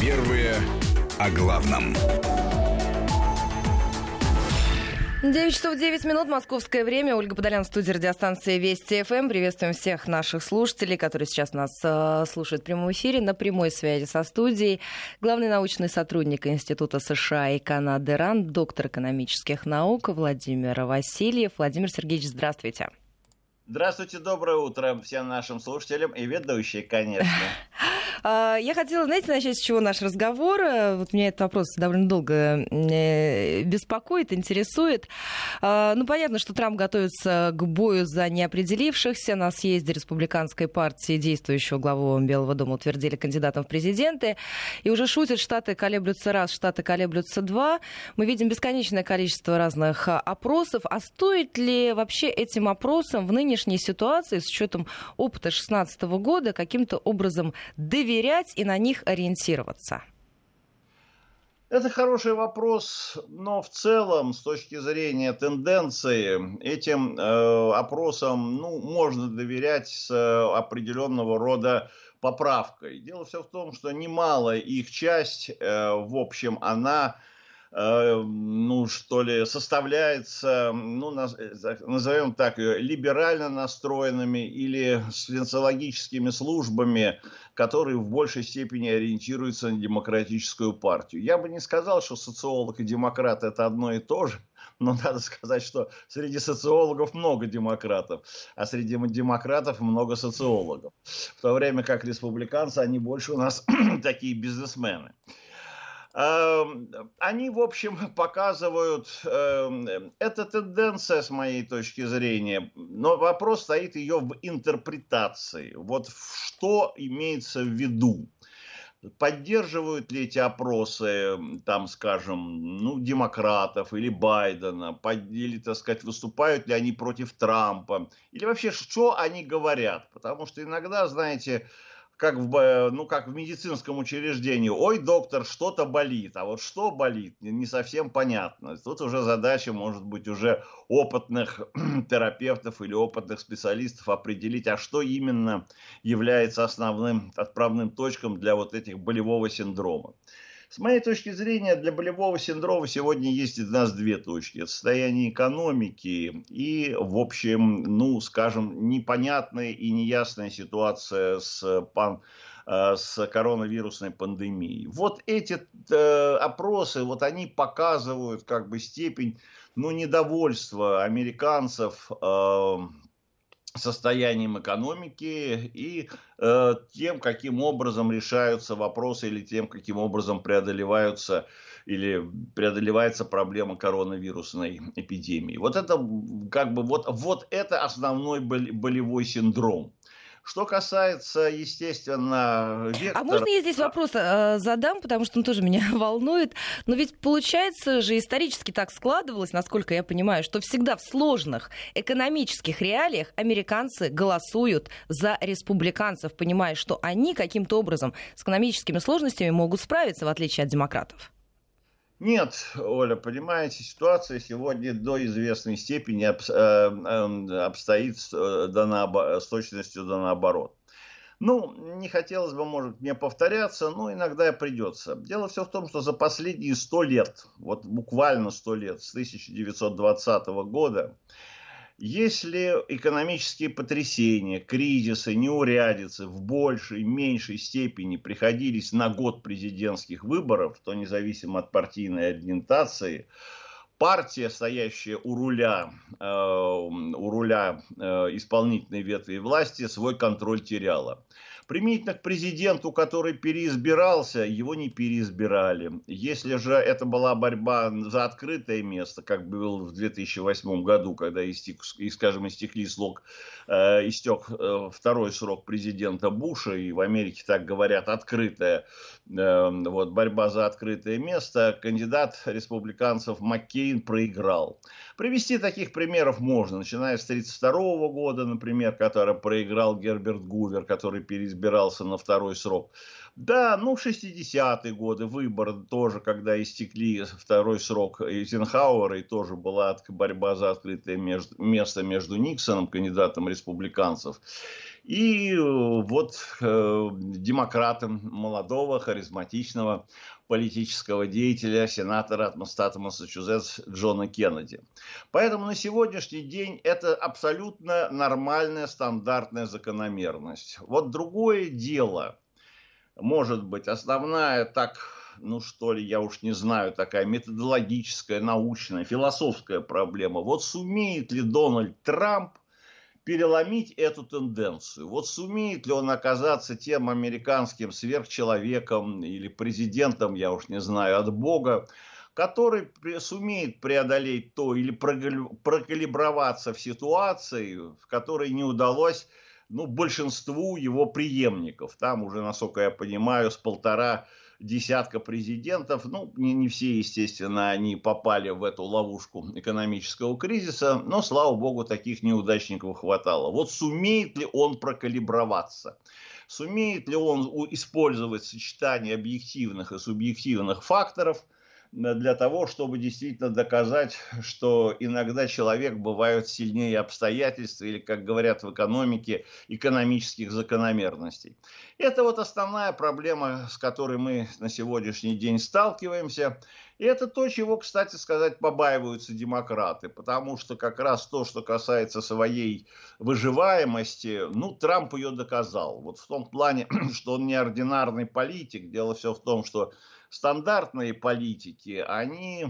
Первые о главном. 9 часов 9 минут, московское время. Ольга Подолян, студия радиостанции Вести ФМ. Приветствуем всех наших слушателей, которые сейчас нас э, слушают в прямом эфире, на прямой связи со студией. Главный научный сотрудник Института США и Канады РАН, доктор экономических наук Владимир Васильев. Владимир Сергеевич, здравствуйте. Здравствуйте, доброе утро всем нашим слушателям и ведущие, конечно. А, я хотела, знаете, начать с чего наш разговор. Вот меня этот вопрос довольно долго э, беспокоит, интересует. А, ну, понятно, что Трамп готовится к бою за неопределившихся. На съезде республиканской партии действующего главу Белого дома утвердили кандидатом в президенты. И уже шутят, штаты колеблются раз, штаты колеблются два. Мы видим бесконечное количество разных а, опросов. А стоит ли вообще этим опросам в нынешней ситуации, с учетом опыта 2016 года, каким-то образом доверять и на них ориентироваться? Это хороший вопрос, но в целом, с точки зрения тенденции, этим э, опросам ну, можно доверять с э, определенного рода поправкой. Дело все в том, что немалая их часть, э, в общем, она ну, что ли, составляется, ну, э, назовем так, либерально настроенными или социологическими службами, которые в большей степени ориентируются на демократическую партию. Я бы не сказал, что социолог и демократ это одно и то же, но надо сказать, что среди социологов много демократов, а среди демократов много социологов. В то время как республиканцы, они больше у нас такие бизнесмены. Эм, они, в общем, показывают, эм, это тенденция с моей точки зрения, но вопрос стоит ее в интерпретации. Вот что имеется в виду? Поддерживают ли эти опросы, там, скажем, ну, демократов или Байдена, или, так сказать, выступают ли они против Трампа, или вообще, что они говорят? Потому что иногда, знаете, как в, ну, как в медицинском учреждении. Ой, доктор, что-то болит. А вот что болит, не совсем понятно. Тут уже задача, может быть, уже опытных терапевтов или опытных специалистов определить, а что именно является основным отправным точком для вот этих болевого синдрома. С моей точки зрения, для болевого синдрома сегодня есть у нас две точки. Это состояние экономики и, в общем, ну, скажем, непонятная и неясная ситуация с пан э, с коронавирусной пандемией. Вот эти э, опросы, вот они показывают как бы степень ну, недовольства американцев э, состоянием экономики и э, тем, каким образом решаются вопросы или тем, каким образом преодолеваются или преодолевается проблема коронавирусной эпидемии. Вот это как бы вот, вот это основной болевой синдром. Что касается, естественно, вектора... А можно я здесь вопрос э, задам, потому что он тоже меня волнует. Но ведь получается же исторически так складывалось, насколько я понимаю, что всегда в сложных экономических реалиях американцы голосуют за республиканцев, понимая, что они каким-то образом с экономическими сложностями могут справиться, в отличие от демократов. Нет, Оля, понимаете, ситуация сегодня до известной степени э, э, обстоит э, с точностью да наоборот. Ну, не хотелось бы, может, мне повторяться, но иногда придется. Дело все в том, что за последние сто лет, вот буквально сто лет, с 1920 года, если экономические потрясения, кризисы, неурядицы в большей, меньшей степени приходились на год президентских выборов, то независимо от партийной ориентации, партия, стоящая у руля, э, у руля э, исполнительной ветви власти, свой контроль теряла. Применительно к президенту, который переизбирался, его не переизбирали. Если же это была борьба за открытое место, как было в 2008 году, когда истек, скажем, истекли срок, э, истек э, второй срок президента Буша, и в Америке так говорят, открытая, э, вот, борьба за открытое место, кандидат республиканцев Маккейн проиграл. Привести таких примеров можно, начиная с 1932 года, например, который проиграл Герберт Гувер, который переизбирался на второй срок. Да, ну, 60-е годы, выбор тоже, когда истекли второй срок Эйзенхауэра, и тоже была борьба за открытое место между Никсоном, кандидатом республиканцев, И вот э, демократам молодого, харизматичного политического деятеля, сенатора от Стата Массачусетс Джона Кеннеди. Поэтому на сегодняшний день это абсолютно нормальная, стандартная закономерность. Вот другое дело, может быть, основная так ну что ли, я уж не знаю, такая методологическая, научная, философская проблема. Вот сумеет ли Дональд Трамп переломить эту тенденцию. Вот сумеет ли он оказаться тем американским сверхчеловеком или президентом, я уж не знаю, от Бога, который сумеет преодолеть то или прокалиброваться в ситуации, в которой не удалось ну, большинству его преемников. Там уже, насколько я понимаю, с полтора десятка президентов. Ну, не, не все, естественно, они попали в эту ловушку экономического кризиса, но, слава богу, таких неудачников хватало. Вот сумеет ли он прокалиброваться? Сумеет ли он использовать сочетание объективных и субъективных факторов – для того, чтобы действительно доказать, что иногда человек бывает сильнее обстоятельств или, как говорят в экономике, экономических закономерностей. Это вот основная проблема, с которой мы на сегодняшний день сталкиваемся. И это то, чего, кстати сказать, побаиваются демократы, потому что как раз то, что касается своей выживаемости, ну, Трамп ее доказал. Вот в том плане, что он неординарный политик. Дело все в том, что стандартные политики, они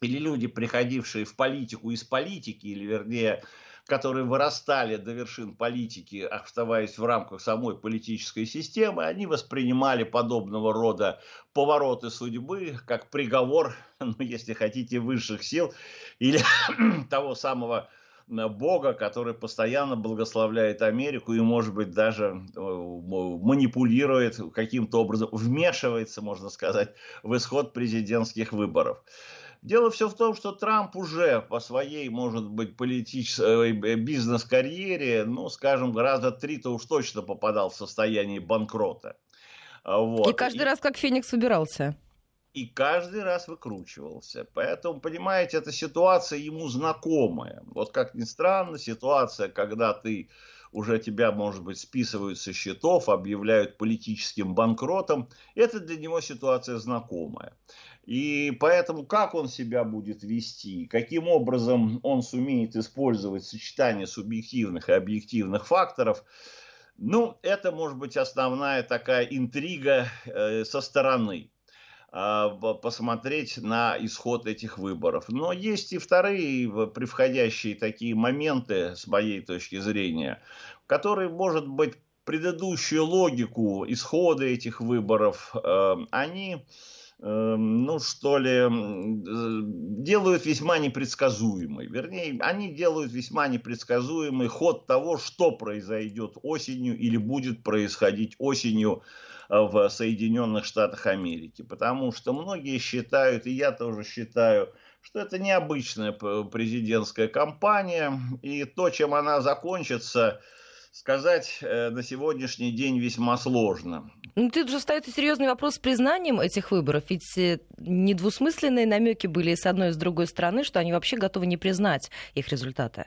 или люди, приходившие в политику из политики, или вернее, которые вырастали до вершин политики, оставаясь в рамках самой политической системы, они воспринимали подобного рода повороты судьбы как приговор, ну, если хотите, высших сил или того самого Бога, который постоянно благословляет Америку и, может быть, даже э, манипулирует каким-то образом, вмешивается, можно сказать, в исход президентских выборов. Дело все в том, что Трамп уже по своей, может быть, политической э, бизнес-карьере, ну, скажем, гораздо три-то уж точно попадал в состояние банкрота. Вот. И каждый и... раз как Феникс убирался и каждый раз выкручивался. Поэтому, понимаете, эта ситуация ему знакомая. Вот как ни странно, ситуация, когда ты уже тебя, может быть, списывают со счетов, объявляют политическим банкротом, это для него ситуация знакомая. И поэтому как он себя будет вести, каким образом он сумеет использовать сочетание субъективных и объективных факторов, ну, это может быть основная такая интрига э, со стороны. А, посмотреть на исход этих выборов. Но есть и вторые превходящие такие моменты, с моей точки зрения, которые, может быть, предыдущую логику исхода этих выборов, э, они ну что ли, делают весьма непредсказуемый. Вернее, они делают весьма непредсказуемый ход того, что произойдет осенью или будет происходить осенью э, в Соединенных Штатах Америки. Потому что многие считают, и я тоже считаю, что это необычная президентская кампания, и то, чем она закончится, сказать э, на сегодняшний день весьма сложно. Ну, тут же остается серьезный вопрос с признанием этих выборов. Ведь э, недвусмысленные намеки были с одной и с другой стороны, что они вообще готовы не признать их результаты.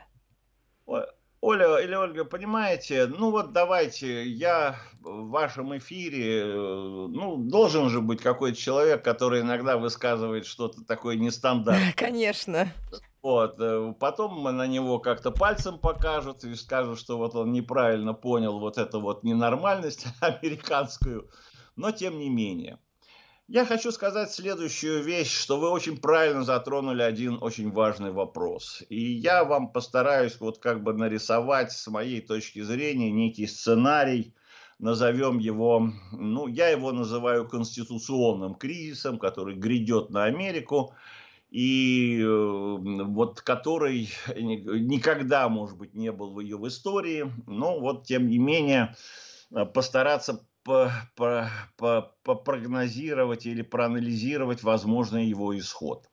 Оля или Ольга, понимаете, ну вот давайте, я в вашем эфире, э, ну, должен же быть какой-то человек, который иногда высказывает что-то такое нестандартное. Конечно. Вот. Э, потом на него как-то пальцем покажут и скажут, что вот он неправильно понял вот эту вот ненормальность американскую. Но тем не менее. Я хочу сказать следующую вещь, что вы очень правильно затронули один очень важный вопрос. И я вам постараюсь вот как бы нарисовать с моей точки зрения некий сценарий, назовем его, ну, я его называю конституционным кризисом, который грядет на Америку и э, вот который никогда, может быть, не был в ее в истории, но вот тем не менее э, постараться прогнозировать или проанализировать возможный его исход.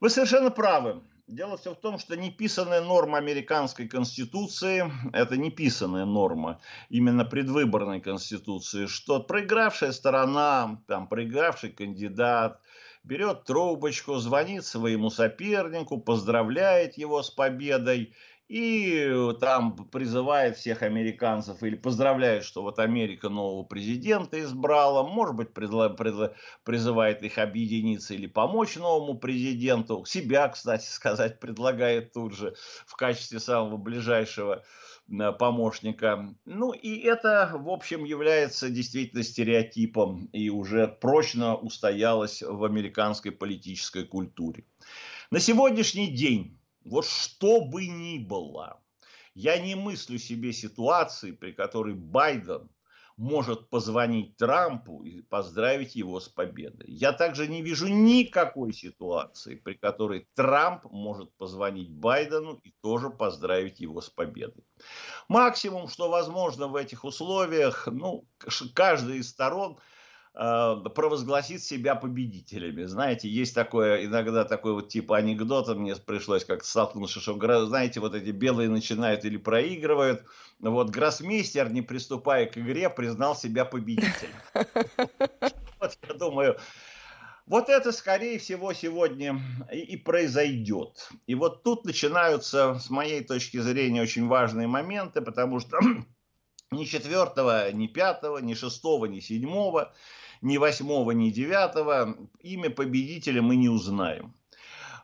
Вы совершенно правы. Дело все в том, что неписанная норма американской конституции, это неписанная норма именно предвыборной конституции, что проигравшая сторона, там, проигравший кандидат, берет трубочку, звонит своему сопернику, поздравляет его с победой и там призывает всех американцев или поздравляет, что вот Америка нового президента избрала, может быть, призывает их объединиться или помочь новому президенту, себя, кстати сказать, предлагает тут же в качестве самого ближайшего э, помощника. Ну и это, в общем, является действительно стереотипом и уже прочно устоялось в американской политической культуре. На сегодняшний день вот что бы ни было, я не мыслю себе ситуации, при которой Байден может позвонить Трампу и поздравить его с победой. Я также не вижу никакой ситуации, при которой Трамп может позвонить Байдену и тоже поздравить его с победой. Максимум, что возможно в этих условиях, ну, каждая из сторон – провозгласит себя победителями. Знаете, есть такое, иногда такой вот типа анекдота, мне пришлось как-то столкнуться, что, знаете, вот эти белые начинают или проигрывают, вот гроссмейстер, не приступая к игре, признал себя победителем. Вот я думаю, вот это, скорее всего, сегодня и, и произойдет. И вот тут начинаются, с моей точки зрения, очень важные моменты, потому что ни четвертого, ни пятого, ни шестого, ни седьмого ни восьмого, ни девятого, имя победителя мы не узнаем.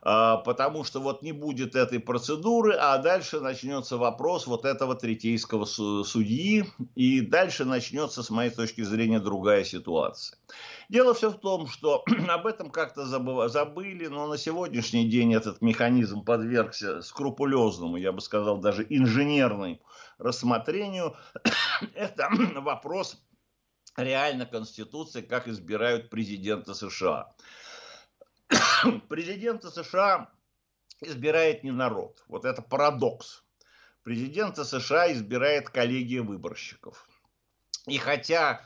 А, потому что вот не будет этой процедуры, а дальше начнется вопрос вот этого третейского судьи, и дальше начнется, с моей точки зрения, другая ситуация. Дело все в том, что об этом как-то забыли, но на сегодняшний день этот механизм подвергся скрупулезному, я бы сказал, даже инженерному рассмотрению. Это вопрос реально Конституции, как избирают президента США. Президента США избирает не народ. Вот это парадокс. Президента США избирает коллегия выборщиков. И хотя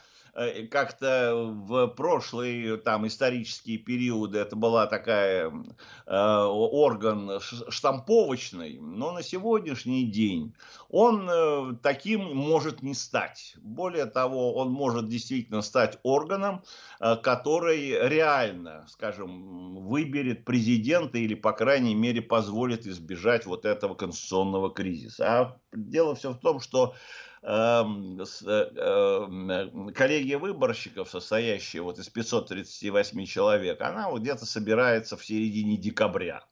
как-то в прошлые там исторические периоды это была такая э, орган штамповочный, но на сегодняшний день он э, таким может не стать. Более того, он может действительно стать органом, э, который реально, скажем, выберет президента или, по крайней мере, позволит избежать вот этого конституционного кризиса. А дело все в том, что э, коллегия выборщиков, состоящая вот из 538 человек, она вот где-то собирается в середине декабря.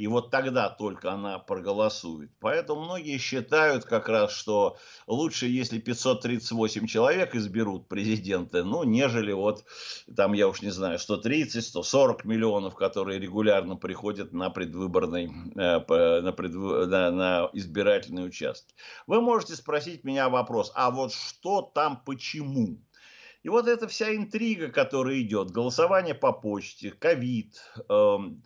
И вот тогда только она проголосует. Поэтому многие считают как раз, что лучше, если 538 человек изберут президента, ну, нежели вот, там, я уж не знаю, 130, 140 миллионов, которые регулярно приходят на предвыборный, э, на, предв... на, на избирательные участки. Вы можете спросить меня вопрос, а вот что там, почему? И вот эта вся интрига, которая идет, голосование по почте, ковид, эм,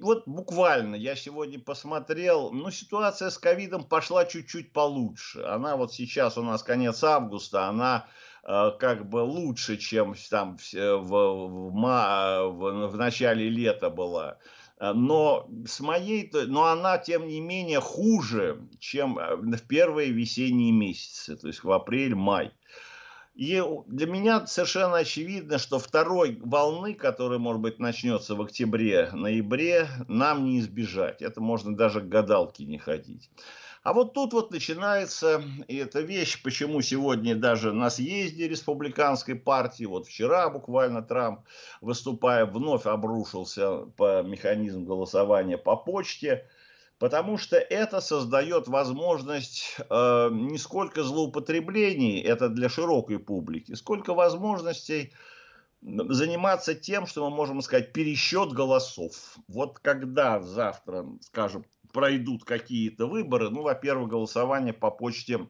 вот буквально я сегодня посмотрел, ну, ситуация с ковидом пошла чуть-чуть получше. Она вот сейчас у нас конец августа, она э, как бы лучше, чем там в, в, в, в начале лета была. Но с моей, но она тем не менее хуже, чем э, в первые весенние месяцы, то есть в апрель-май. И для меня совершенно очевидно, что второй волны, которая, может быть, начнется в октябре-ноябре, нам не избежать. Это можно даже к гадалке не ходить. А вот тут вот начинается и эта вещь, почему сегодня даже на съезде республиканской партии, вот вчера буквально Трамп, выступая, вновь обрушился по механизму голосования по почте, Потому что это создает возможность э, не сколько злоупотреблений, это для широкой публики, сколько возможностей заниматься тем, что мы можем сказать, пересчет голосов. Вот когда завтра, скажем, пройдут какие-то выборы, ну, во-первых, голосование по почте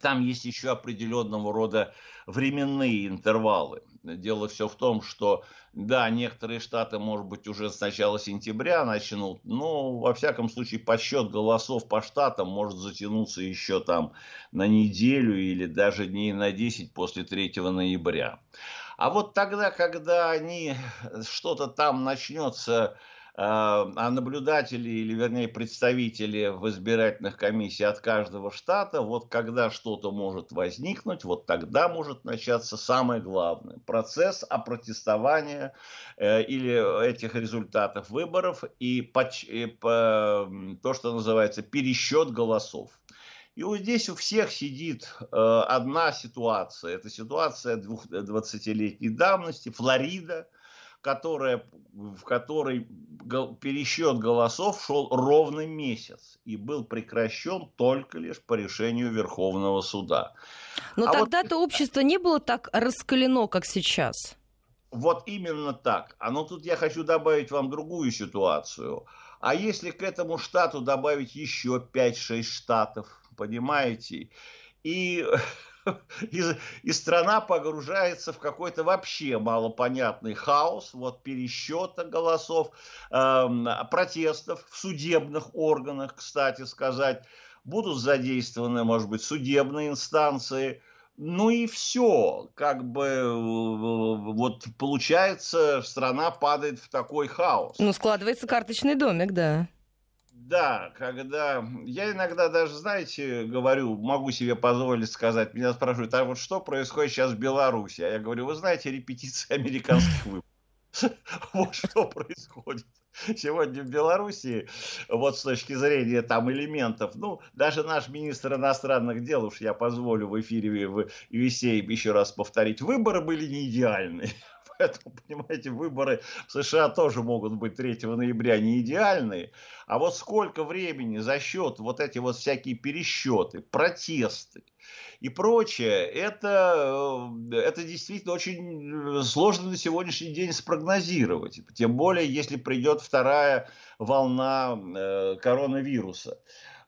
там есть еще определенного рода временные интервалы. Дело все в том, что, да, некоторые штаты, может быть, уже с начала сентября начнут, но, во всяком случае, подсчет голосов по штатам может затянуться еще там на неделю или даже дней на 10 после 3 ноября. А вот тогда, когда они, что-то там начнется а наблюдатели, или вернее представители в избирательных комиссиях от каждого штата, вот когда что-то может возникнуть, вот тогда может начаться самое главное. Процесс опротестования э, или этих результатов выборов и, поч- и по, то, что называется пересчет голосов. И вот здесь у всех сидит э, одна ситуация. Это ситуация 20-летней давности, Флорида, которая, в которой пересчет голосов шел ровно месяц и был прекращен только лишь по решению Верховного суда. Но а тогда-то вот... общество не было так раскалено, как сейчас. Вот именно так. А ну тут я хочу добавить вам другую ситуацию. А если к этому штату добавить еще 5-6 штатов, понимаете, и и, и страна погружается в какой-то вообще малопонятный хаос, вот пересчета голосов, э, протестов в судебных органах, кстати сказать, будут задействованы, может быть, судебные инстанции, ну и все, как бы э, вот получается, страна падает в такой хаос. Ну, складывается карточный домик, да. Да, когда я иногда даже, знаете, говорю, могу себе позволить сказать, меня спрашивают, а вот что происходит сейчас в Беларуси? А я говорю, вы знаете, репетиция американских выборов. Вот что происходит сегодня в Беларуси, вот с точки зрения там элементов, ну, даже наш министр иностранных дел, уж я позволю в эфире в весей еще раз повторить, выборы были не идеальные. Поэтому, понимаете, выборы в США тоже могут быть 3 ноября не идеальные. А вот сколько времени за счет вот эти вот всякие пересчеты, протесты и прочее, это, э, это действительно очень сложно на сегодняшний день спрогнозировать. Тем более, если придет вторая волна э, коронавируса.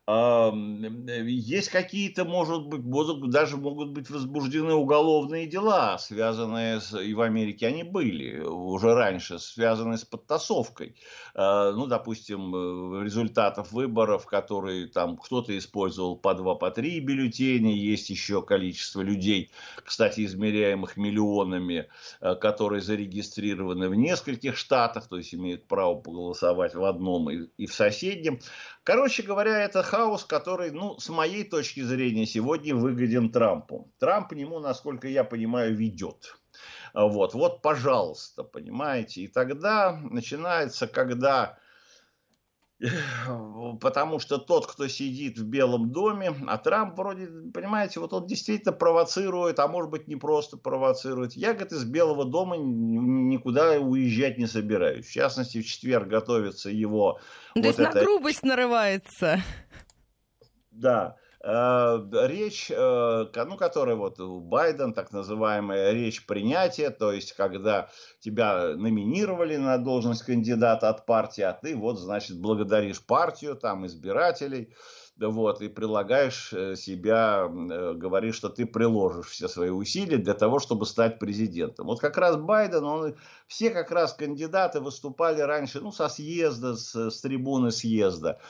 Есть какие-то, может быть, будут, даже могут быть возбуждены уголовные дела, связанные с, и в Америке они были уже раньше, связанные с подтасовкой. А, ну, допустим, э, результатов выборов, которые там кто-то использовал по два, по три бюллетеня, есть еще количество людей, кстати, измеряемых миллионами, э, которые зарегистрированы в нескольких штатах, то есть имеют право поголосовать в одном и, и в соседнем. Короче говоря, это хаос, который, ну, с моей точки зрения, сегодня выгоден Трампу. Трамп к нему, насколько я понимаю, ведет. Вот, вот, пожалуйста, понимаете. И тогда начинается, когда потому что тот, кто сидит в Белом доме, а Трамп вроде, понимаете, вот он действительно провоцирует, а может быть не просто провоцирует. Я, говорит, из Белого дома никуда уезжать не собираюсь. В частности, в четверг готовится его... То вот есть это... на грубость нарывается. Да. Э, речь, э, ну, которая вот у Байден, так называемая речь принятия, то есть когда тебя номинировали на должность кандидата от партии, а ты вот, значит, благодаришь партию, там, избирателей, вот, и прилагаешь э, себя, говоришь, что ты приложишь все свои усилия для того, чтобы стать президентом. Вот как раз Байден, он, все как раз кандидаты выступали раньше, ну, со съезда, с, с трибуны съезда.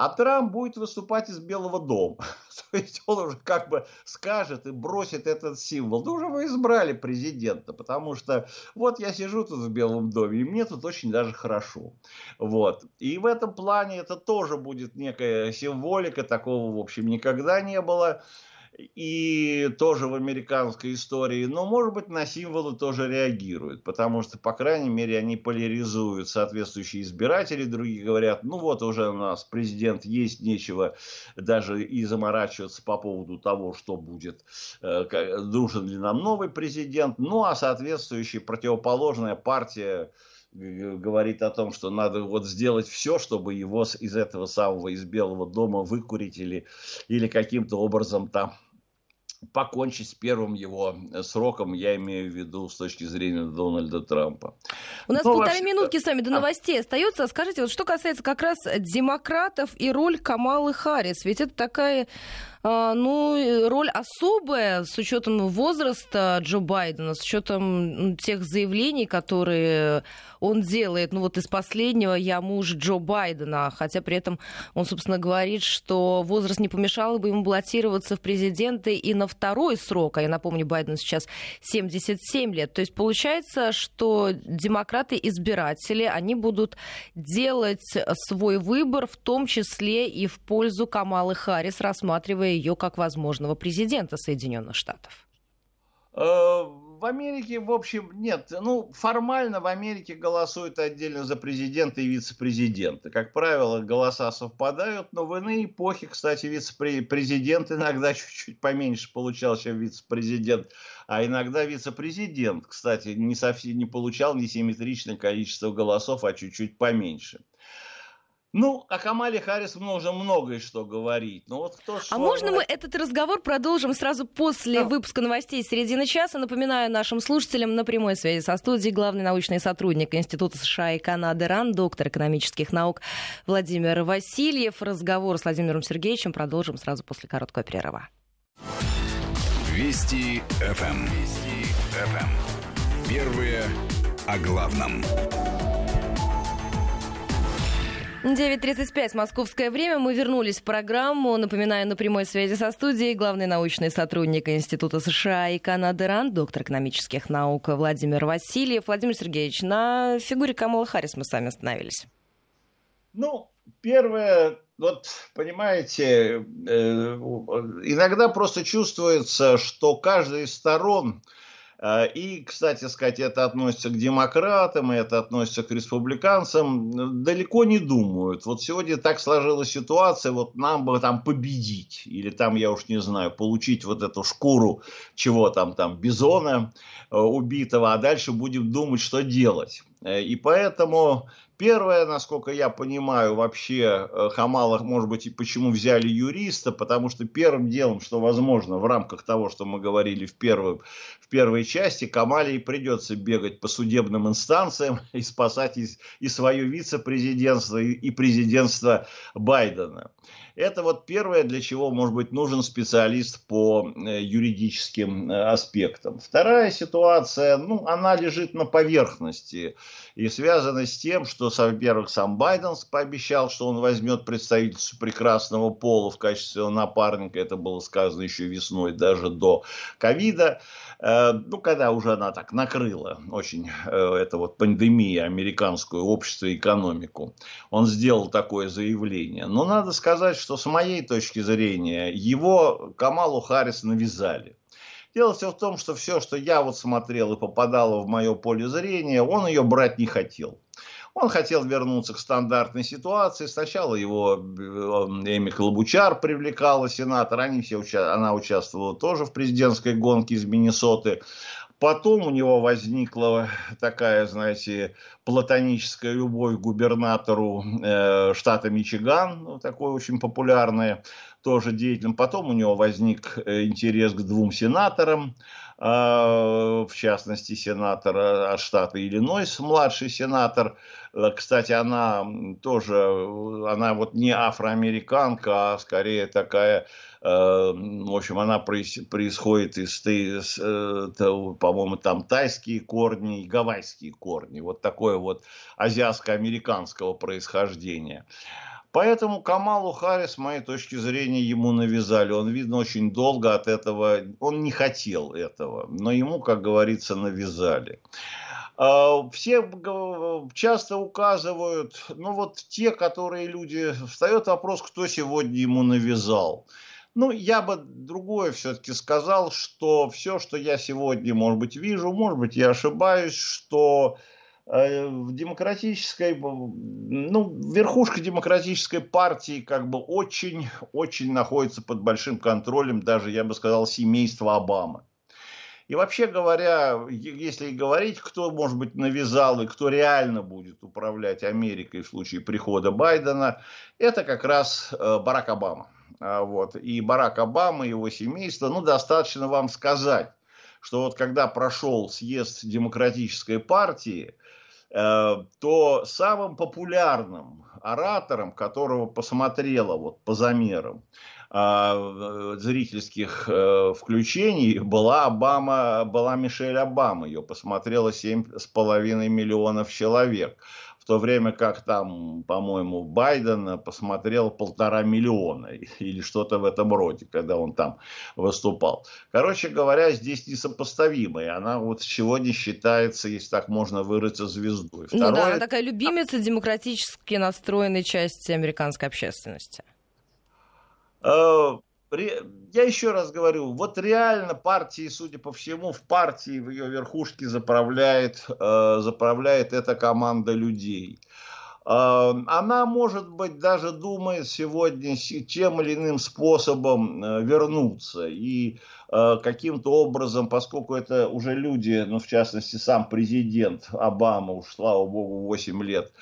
А Трамп будет выступать из Белого дома. То есть он уже как бы скажет и бросит этот символ. Да уже вы избрали президента, потому что вот я сижу тут в Белом доме, и мне тут очень даже хорошо. Вот. И в этом плане это тоже будет некая символика, такого, в общем, никогда не было и тоже в американской истории, но, может быть, на символы тоже реагируют, потому что, по крайней мере, они поляризуют соответствующие избиратели, другие говорят, ну вот уже у нас президент есть, нечего даже и заморачиваться по поводу того, что будет, э, нужен ли нам новый президент, ну а соответствующая противоположная партия говорит о том, что надо вот сделать все, чтобы его из этого самого, из Белого дома выкурить или, или каким-то образом там покончить с первым его э, сроком, я имею в виду с точки зрения Дональда Трампа. У нас Но ну, полторы вообще... минутки с вами до новостей а. остается. Скажите, вот что касается как раз демократов и роль Камалы Харрис, ведь это такая А, ну, роль особая с учетом возраста Джо Байдена, с учетом тех заявлений, которые он делает. Ну, вот из последнего я муж Джо Байдена, хотя при этом он, собственно, говорит, что возраст не помешал бы ему баллотироваться в президенты и на второй срок. А я напомню, Байден сейчас 77 лет. То есть получается, что демократы-избиратели, они будут делать свой выбор, в том числе и в пользу Камалы Харрис, рассматривая ее как возможного президента Соединенных Штатов? Э, в Америке, в общем, нет. Ну, формально в Америке голосуют отдельно за президента и вице-президента. Как правило, голоса совпадают, но в иные эпохи, кстати, вице-президент иногда чуть-чуть поменьше получал, чем вице-президент, а иногда вице-президент, кстати, не совсем не получал несимметричное количество голосов, а чуть-чуть поменьше. Ну, о Камале Харрис можно многое что говорить. Но вот кто а можно мы этот разговор продолжим сразу после да. выпуска новостей середины часа? Напоминаю нашим слушателям на прямой связи со студией главный научный сотрудник Института США и Канады РАН, доктор экономических наук Владимир Васильев. Разговор с Владимиром Сергеевичем продолжим сразу после короткого перерыва. Вести ФМ. Эм. Вести ФМ. Эм. Первые о главном. 9.35, московское время. Мы вернулись в программу. Напоминаю, на прямой связи со студией главный научный сотрудник Института США и Канады РАН, доктор экономических наук Владимир Васильев. Владимир Сергеевич, на фигуре Камала Харрис мы сами остановились. Ну, первое, вот, понимаете, э, иногда просто чувствуется, что каждая из сторон и, кстати сказать, это относится к демократам, это относится к республиканцам, далеко не думают. Вот сегодня так сложилась ситуация, вот нам бы там победить, или там, я уж не знаю, получить вот эту шкуру чего там, там, бизона э, убитого, а дальше будем думать, что делать. Э, и поэтому Первое, насколько я понимаю, вообще э, Хамала, может быть, и почему взяли юриста, потому что первым делом, что возможно в рамках того, что мы говорили в, первой в первой части, Камалии придется бегать по судебным инстанциям и спасать и, и свое вице-президентство, и, и президентство Байдена. Это вот первое, для чего, может быть, нужен специалист по э, юридическим э, аспектам. Вторая ситуация, ну, она лежит на поверхности и связана с тем, что, во-первых, сам Байден пообещал, что он возьмет представительство прекрасного пола в качестве напарника. Это было сказано еще весной, даже до ковида. Э, ну, когда уже она так накрыла очень э, это вот пандемия американскую общество и экономику, он сделал такое заявление. Но надо сказать, что с моей точки зрения его Камалу Харрис навязали. Дело все в том, что все, что я вот смотрел и попадало в мое поле зрения, он ее брать не хотел. Он хотел вернуться к стандартной ситуации. Сначала его э, Эми Клобучар привлекала сенатор. Они все, она участвовала тоже в президентской гонке из Миннесоты. Потом у него возникла такая, знаете, платоническая любовь к губернатору э, штата Мичиган, ну, такой очень популярная, тоже деятелем. Потом у него возник э, интерес к двум сенаторам. А, в частности, сенатор от штата Иллинойс, младший сенатор. Э, кстати, она тоже, она вот не афроамериканка, а скорее такая, э, в общем, она происходит из, э, по-моему, там тайские корни и гавайские корни. Вот такое вот азиатско-американского происхождения. Поэтому Камалу Харрис, с моей точки зрения, ему навязали. Он, видно, очень долго от этого, он не хотел этого, но ему, как говорится, навязали. А, все часто указывают, ну вот те, которые люди, встает вопрос, кто сегодня ему навязал. Ну, я бы другое все-таки сказал, что все, что я сегодня, может быть, вижу, может быть, я ошибаюсь, что в демократической, ну, верхушка демократической партии как бы очень-очень находится под большим контролем, даже, я бы сказал, семейства Обамы. И вообще говоря, если говорить, кто, может быть, навязал и кто реально будет управлять Америкой в случае прихода Байдена, это как раз э, Барак Обама. А вот. И Барак Обама, и его семейство, ну, достаточно вам сказать, что вот когда прошел съезд демократической партии, Э, то самым популярным оратором, которого посмотрела вот по замерам, э, зрительских э, включений была Обама, была Мишель Обама. Ее посмотрело 7,5 миллионов человек в то время как там, по-моему, Байден посмотрел полтора миллиона или что-то в этом роде, когда он там выступал. Короче говоря, здесь несопоставимо, и она вот сегодня считается, если так можно выразиться, звездой. Второе... Ну да, она такая любимица демократически настроенной части американской общественности. Э, я еще раз говорю, вот реально партии, судя по всему, в партии, в ее верхушке заправляет, э, заправляет эта команда людей. Э, она, может быть, даже думает сегодня тем или иным способом э, вернуться. И каким-то образом, поскольку это уже люди, ну, в частности, сам президент Обама, уж, слава богу, 8 лет,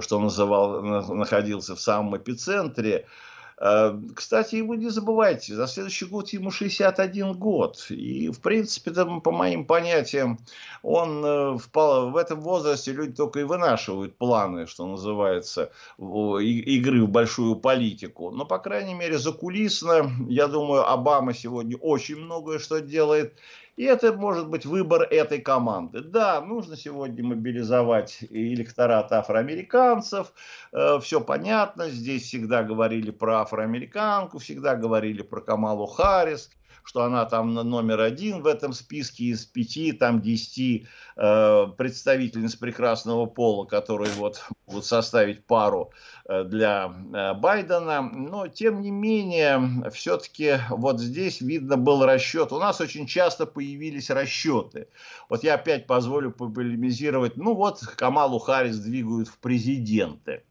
что называл, находился в самом эпицентре, Э, кстати, вы не забывайте, за следующий год ему 61 год. И, в принципе, там, по моим понятиям, он э, в, в этом возрасте люди только и вынашивают планы, что называется, игры в большую политику. Но, по крайней мере, закулисно, я думаю, Обама сегодня очень многое что делает. И это может быть выбор этой команды. Да, нужно сегодня мобилизовать электорат афроамериканцев. Э, Все понятно. Здесь всегда говорили про афроамериканку, всегда говорили про Камалу Харрис что она там номер один в этом списке из пяти, там десяти э, представительниц прекрасного пола, которые вот будут составить пару э, для э, Байдена. Но, тем не менее, все-таки вот здесь видно был расчет. У нас очень часто появились расчеты. Вот я опять позволю полемизировать. Ну вот, Камалу Харрис двигают в президенты.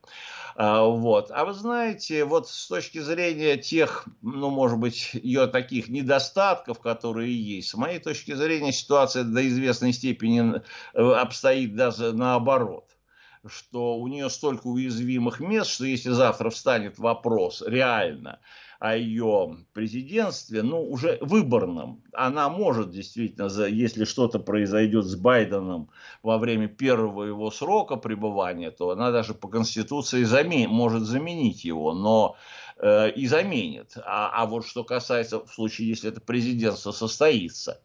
А, вот. А вы знаете, вот с точки зрения тех, ну, может быть, ее таких недостатков, которые есть, с моей точки зрения ситуация до известной степени э, обстоит даже наоборот что у нее столько уязвимых мест, что если завтра встанет вопрос реально о ее президентстве, ну, уже выборном. Она может действительно, если что-то произойдет с Байденом во время первого его срока пребывания, то она даже по Конституции замен, может заменить его, но э, и заменит. А, а вот что касается, в случае, если это президентство состоится,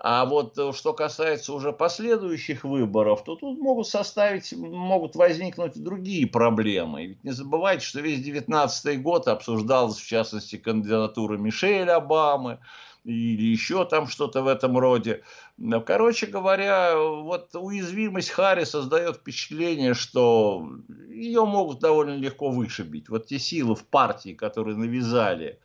а вот э, что касается уже последующих выборов, то тут могут составить, могут возникнуть другие проблемы. Ведь не забывайте, что весь 19 год обсуждалась, в частности, кандидатура Мишель Обамы или еще там что-то в этом роде. Короче говоря, вот уязвимость Харри создает впечатление, что ее могут довольно легко вышибить. Вот те силы в партии, которые навязали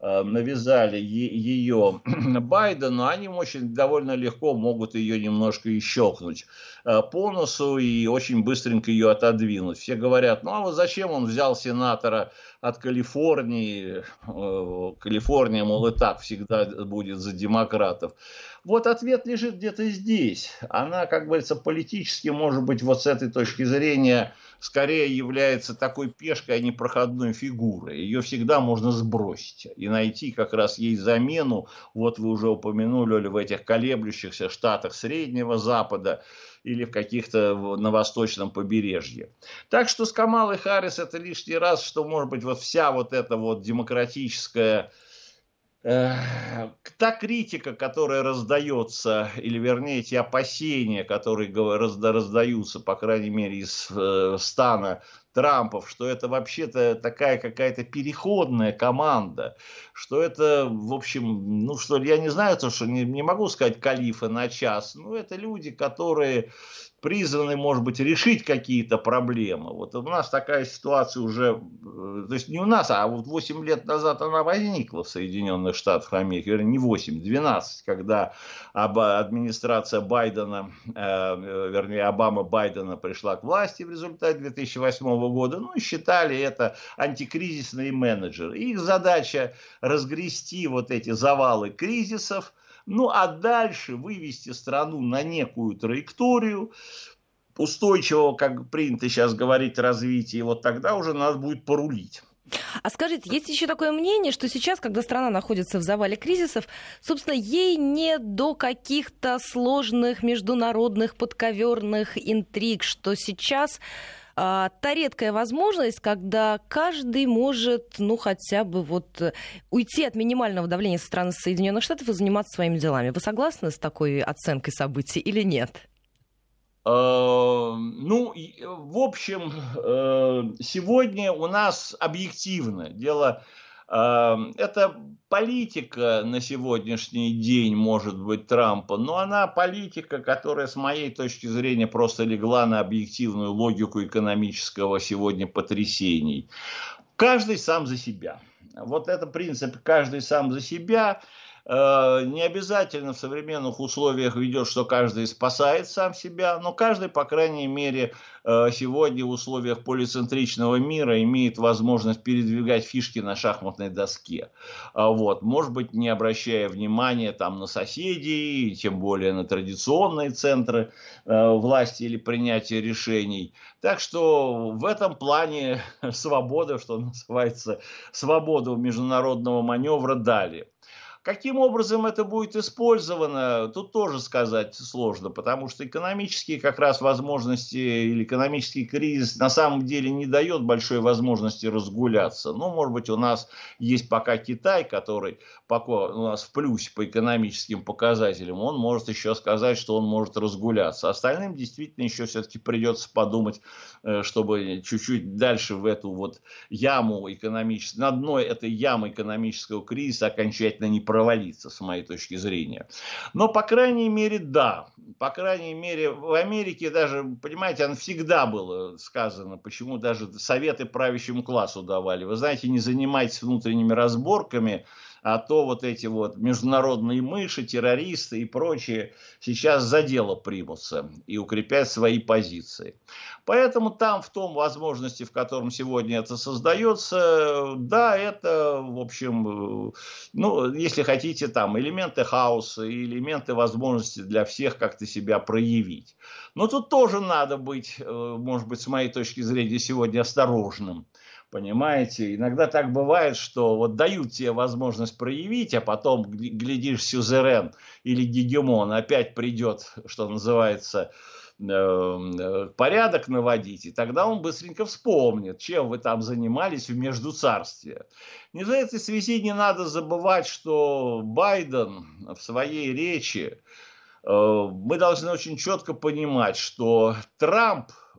навязали ее Байдену, они очень довольно легко могут ее немножко и щелкнуть э, по носу и очень быстренько ее отодвинуть. Все говорят, ну а вот зачем он взял сенатора от Калифорнии, э, Калифорния, мол, и так всегда будет за демократов. Вот ответ лежит где-то здесь. Она, как говорится, политически, может быть, вот с этой точки зрения, скорее является такой пешкой, а не проходной фигурой. Ее всегда можно сбросить и найти как раз ей замену. Вот вы уже упомянули в этих колеблющихся штатах Среднего Запада или в каких-то на восточном побережье. Так что с Камалой Харрис это лишний раз, что может быть вот вся вот эта вот демократическая та критика, которая раздается, или вернее те опасения, которые раздаются, по крайней мере, из э, стана Трампов, что это вообще-то такая какая-то переходная команда, что это, в общем, ну что, я не знаю, то, что не, не могу сказать калифа на час, но это люди, которые призваны, может быть, решить какие-то проблемы. Вот у нас такая ситуация уже, э, то есть не у нас, а вот 8 лет назад она возникла в Соединенных Штатах Америки, вернее, не 8, 12, когда администрация Байдена, э, вернее, Обама Байдена пришла к власти в результате 2008 года, ну считали это антикризисные менеджеры. Их задача разгрести вот эти завалы кризисов, ну а дальше вывести страну на некую траекторию, устойчивого, как принято сейчас говорить, развития, вот тогда уже надо будет порулить. А скажите, есть еще такое мнение, что сейчас, когда страна находится в завале кризисов, собственно, ей не до каких-то сложных международных подковерных интриг, что сейчас та редкая возможность, когда каждый может, ну, хотя бы вот э, уйти от минимального давления со стороны Соединенных Штатов и заниматься своими делами. Вы согласны с такой оценкой событий или нет? Э, ну, в общем, э, сегодня у нас объективно дело это политика на сегодняшний день может быть Трампа, но она политика, которая с моей точки зрения просто легла на объективную логику экономического сегодня потрясений. Каждый сам за себя. Вот это принцип «каждый сам за себя» не обязательно в современных условиях ведет, что каждый спасает сам себя, но каждый, по крайней мере, э, сегодня в условиях полицентричного мира имеет возможность передвигать фишки на шахматной доске. А вот. Может быть, не обращая внимания там, на соседей, тем более на традиционные центры э, власти или принятия решений. Так что в этом плане свобода, что называется, свободу международного маневра дали. Каким образом это будет использовано, тут тоже сказать сложно, потому что экономические как раз возможности или экономический кризис на самом деле не дает большой возможности разгуляться. Ну, может быть, у нас есть пока Китай, который пока у нас в плюсе по экономическим показателям, он может еще сказать, что он может разгуляться. Остальным действительно еще все-таки придется подумать, э, чтобы чуть-чуть дальше в эту вот яму экономическую, на дно этой ямы экономического кризиса окончательно не провалиться, с моей точки зрения. Но, по крайней мере, да. По крайней мере, в Америке даже, понимаете, оно всегда было сказано, почему даже советы правящему классу давали. Вы знаете, не занимайтесь внутренними разборками, а то вот эти вот международные мыши, террористы и прочие сейчас за дело примутся и укрепят свои позиции. Поэтому там, в том возможности, в котором сегодня это создается, да, это, в общем, ну, если хотите, там элементы хаоса и элементы возможности для всех как-то себя проявить. Но тут тоже надо быть, э, может быть, с моей точки зрения, сегодня осторожным. Понимаете, иногда так бывает, что вот дают тебе возможность проявить, а потом, глядишь, сюзерен или гегемон опять придет, что называется, э, э, порядок наводить, и тогда он быстренько вспомнит, чем вы там занимались в междуцарстве. Не в этой связи не надо забывать, что Байден в своей речи, э, мы должны очень четко понимать, что Трамп Эм,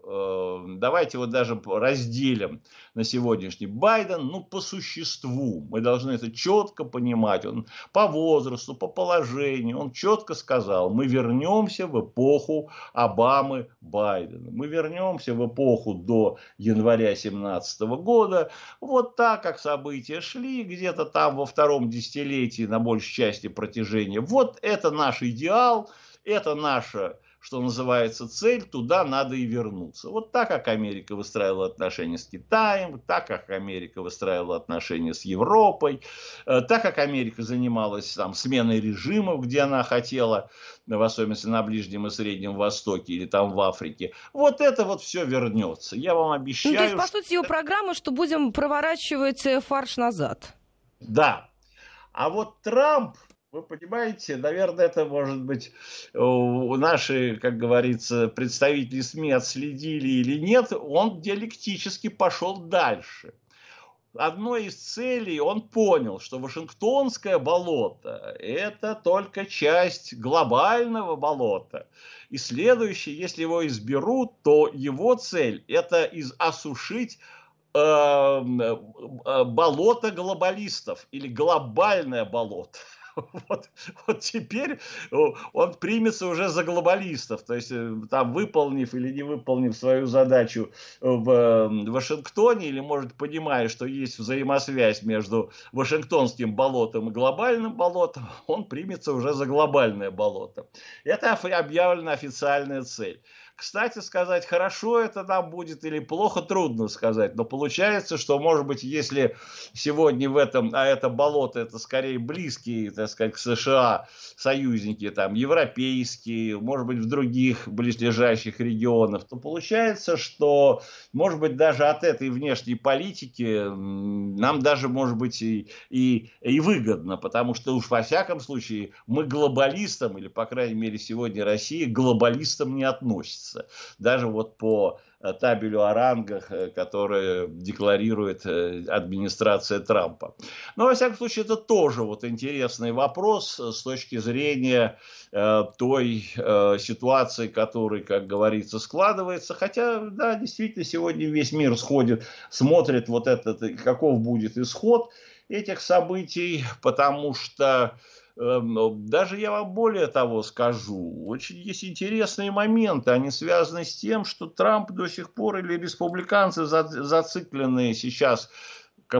давайте вот даже разделим на сегодняшний Байден, ну, по существу. Мы должны это четко понимать. Он по возрасту, по положению, он четко сказал, мы вернемся в эпоху Обамы Байдена. Мы вернемся в эпоху до января 2017 года. Вот так, как события шли, где-то там во втором десятилетии, на большей части протяжения. Вот это наш идеал, это наша что называется, цель, туда надо и вернуться. Вот так, как Америка выстраивала отношения с Китаем, так, как Америка выстраивала отношения с Европой, э, так, как Америка занималась там сменой режимов, где она хотела, в особенности на Ближнем и Среднем Востоке или там в Африке. Вот это вот все вернется. Я вам обещаю. Ну, то есть, по сути, ее программа, что будем проворачивать э, фарш назад. Да. А вот Трамп, вы понимаете, наверное, это может быть наши, как говорится, представители СМИ отследили или нет, он диалектически пошел дальше. Одной из целей он понял, что Вашингтонское болото – это только часть глобального болота. И следующее, если его изберут, то его цель – это из осушить э, э, болото глобалистов или глобальное болото. вот, вот теперь он примется уже за глобалистов, то есть э, там выполнив или не выполнив свою задачу в Вашингтоне, или может понимая, что есть взаимосвязь между Вашингтонским болотом и глобальным болотом, он примется уже за глобальное болото. Это объявлена официальная цель. Кстати сказать, хорошо это нам будет или плохо, трудно сказать. Но получается, что, может быть, если сегодня в этом, а это болото, это скорее близкие, так сказать, к США союзники, там, европейские, может быть, в других близлежащих регионах, то получается, что, может быть, даже от этой внешней политики нам даже, может быть, и, и, и выгодно, потому что уж во всяком случае мы глобалистам, или, по крайней мере, сегодня Россия глобалистам не относится. Даже вот по э, табелю о рангах, э, которые декларирует э, администрация Трампа. Но, во всяком случае, это тоже вот интересный вопрос с точки зрения той ситуации, которая, как говорится, складывается. Хотя, да, действительно, сегодня весь мир сходит, смотрит вот этот, каков будет исход этих событий, потому что даже я вам более того скажу, очень есть интересные моменты, они связаны с тем, что Трамп до сих пор или республиканцы зацикленные сейчас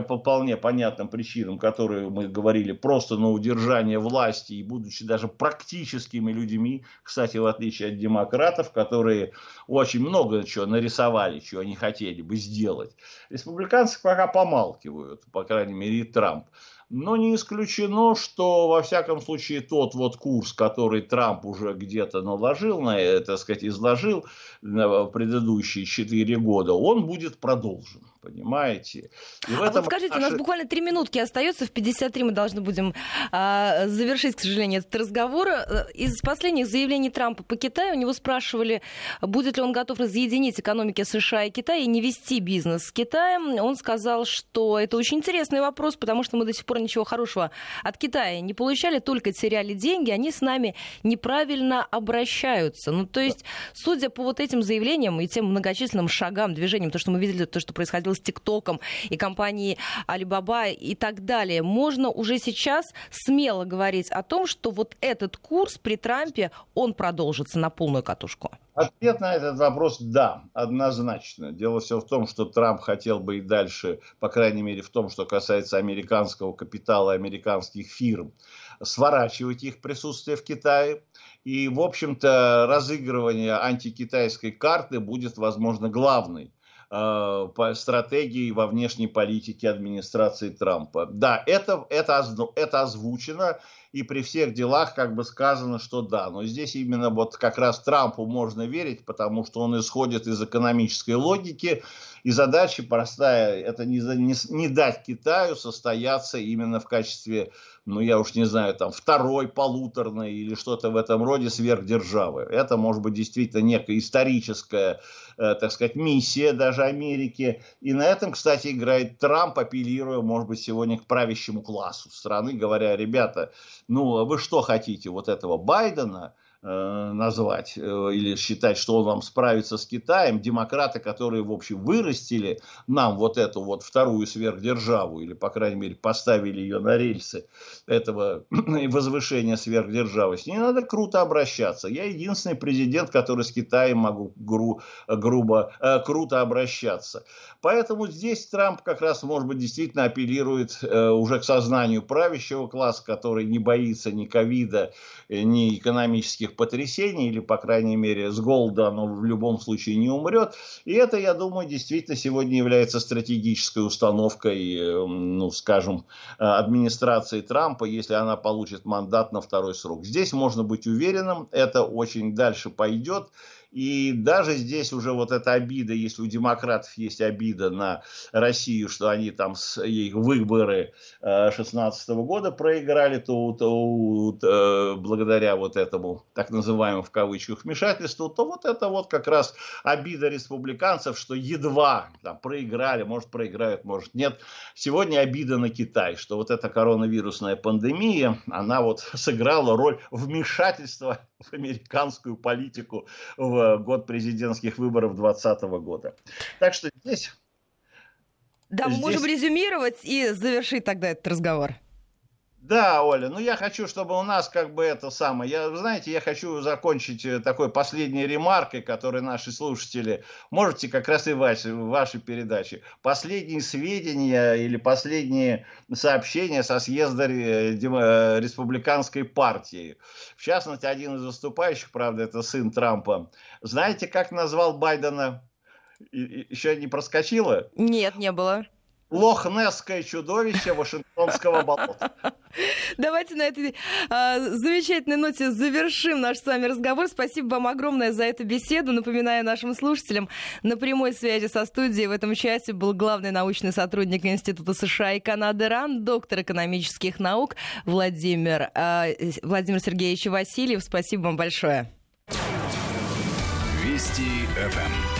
по вполне понятным причинам, которые мы говорили, просто на удержание власти и будучи даже практическими людьми, кстати, в отличие от демократов, которые очень много чего нарисовали, чего они хотели бы сделать. Республиканцы пока помалкивают, по крайней мере, и Трамп. Но не исключено, что во всяком случае тот вот курс, который Трамп уже где-то наложил, на, так сказать, изложил в предыдущие четыре года, он будет продолжен понимаете? И а вот скажите, наши... у нас буквально три минутки остается, в 53 мы должны будем а, завершить, к сожалению, этот разговор. Из последних заявлений Трампа по Китаю у него спрашивали, будет ли он готов разъединить экономики США и Китая и не вести бизнес с Китаем. Он сказал, что это очень интересный вопрос, потому что мы до сих пор ничего хорошего от Китая не получали, только теряли деньги, они с нами неправильно обращаются. Ну, то есть, судя по вот этим заявлениям и тем многочисленным шагам, движениям, то, что мы видели, то, что происходило с ТикТоком и компанией Alibaba и так далее, можно уже сейчас смело говорить о том, что вот этот курс при Трампе, он продолжится на полную катушку? Ответ на этот вопрос – да, однозначно. Дело все в том, что Трамп хотел бы и дальше, по крайней мере в том, что касается американского капитала, американских фирм, сворачивать их присутствие в Китае. И, в общем-то, разыгрывание антикитайской карты будет, возможно, главной по стратегии во внешней политике администрации Трампа. Да, это, это, это озвучено, и при всех делах как бы сказано, что да. Но здесь именно вот как раз Трампу можно верить, потому что он исходит из экономической логики, и задача простая, это не, не, не дать Китаю состояться именно в качестве, ну я уж не знаю, там второй полуторной или что-то в этом роде сверхдержавы. Это может быть действительно некая историческая, э, так сказать, миссия даже Америки. И на этом, кстати, играет Трамп, апеллируя, может быть, сегодня к правящему классу страны, говоря, ребята, ну, а вы что хотите, вот этого Байдена назвать э, или считать, что он вам справится с Китаем, демократы, которые, в общем, вырастили нам вот эту вот вторую сверхдержаву, или, по крайней мере, поставили ее на рельсы этого возвышения сверхдержавы, с ней надо круто обращаться. Я единственный президент, который с Китаем могу гру, грубо, э, круто обращаться. Поэтому здесь Трамп как раз, может быть, действительно апеллирует э, уже к сознанию правящего класса, который не боится ни ковида, э, ни экономических потрясений, или, по крайней мере, с голода оно в любом случае не умрет. И это, я думаю, действительно сегодня является стратегической установкой, э, ну, скажем, э, администрации Трампа, если она получит мандат на второй срок. Здесь можно быть уверенным, это очень дальше пойдет. И даже здесь уже вот эта обида, если у демократов есть обида на Россию, что они там их выборы 16 э, года проиграли, то, то, то благодаря вот этому так называемому в кавычках вмешательству, то вот это вот как раз обида республиканцев, что едва там, проиграли, может проиграют, может нет. Сегодня обида на Китай, что вот эта коронавирусная пандемия, она вот сыграла роль вмешательства в американскую политику в год президентских выборов 2020 года. Так что здесь... Да, здесь... мы можем резюмировать и завершить тогда этот разговор. Да, Оля, ну я хочу, чтобы у нас как бы это самое. Я, знаете, я хочу закончить э, такой последней ремаркой, которой наши слушатели, можете как раз и ваши, ваши передачи. Последние сведения или последние сообщения со съезда э, э, республиканской партии. В частности, один из выступающих, правда, это сын Трампа. Знаете, как назвал Байдена? Еще не проскочило? Нет, не было. Лохнесское чудовище Вашингтонского болота. Давайте на этой а, замечательной ноте завершим наш с вами разговор. Спасибо вам огромное за эту беседу. Напоминаю нашим слушателям, на прямой связи со студией в этом часе был главный научный сотрудник Института США и Канады РАН, доктор экономических наук Владимир, а, Владимир Сергеевич Васильев. Спасибо вам большое. Вести ФМ.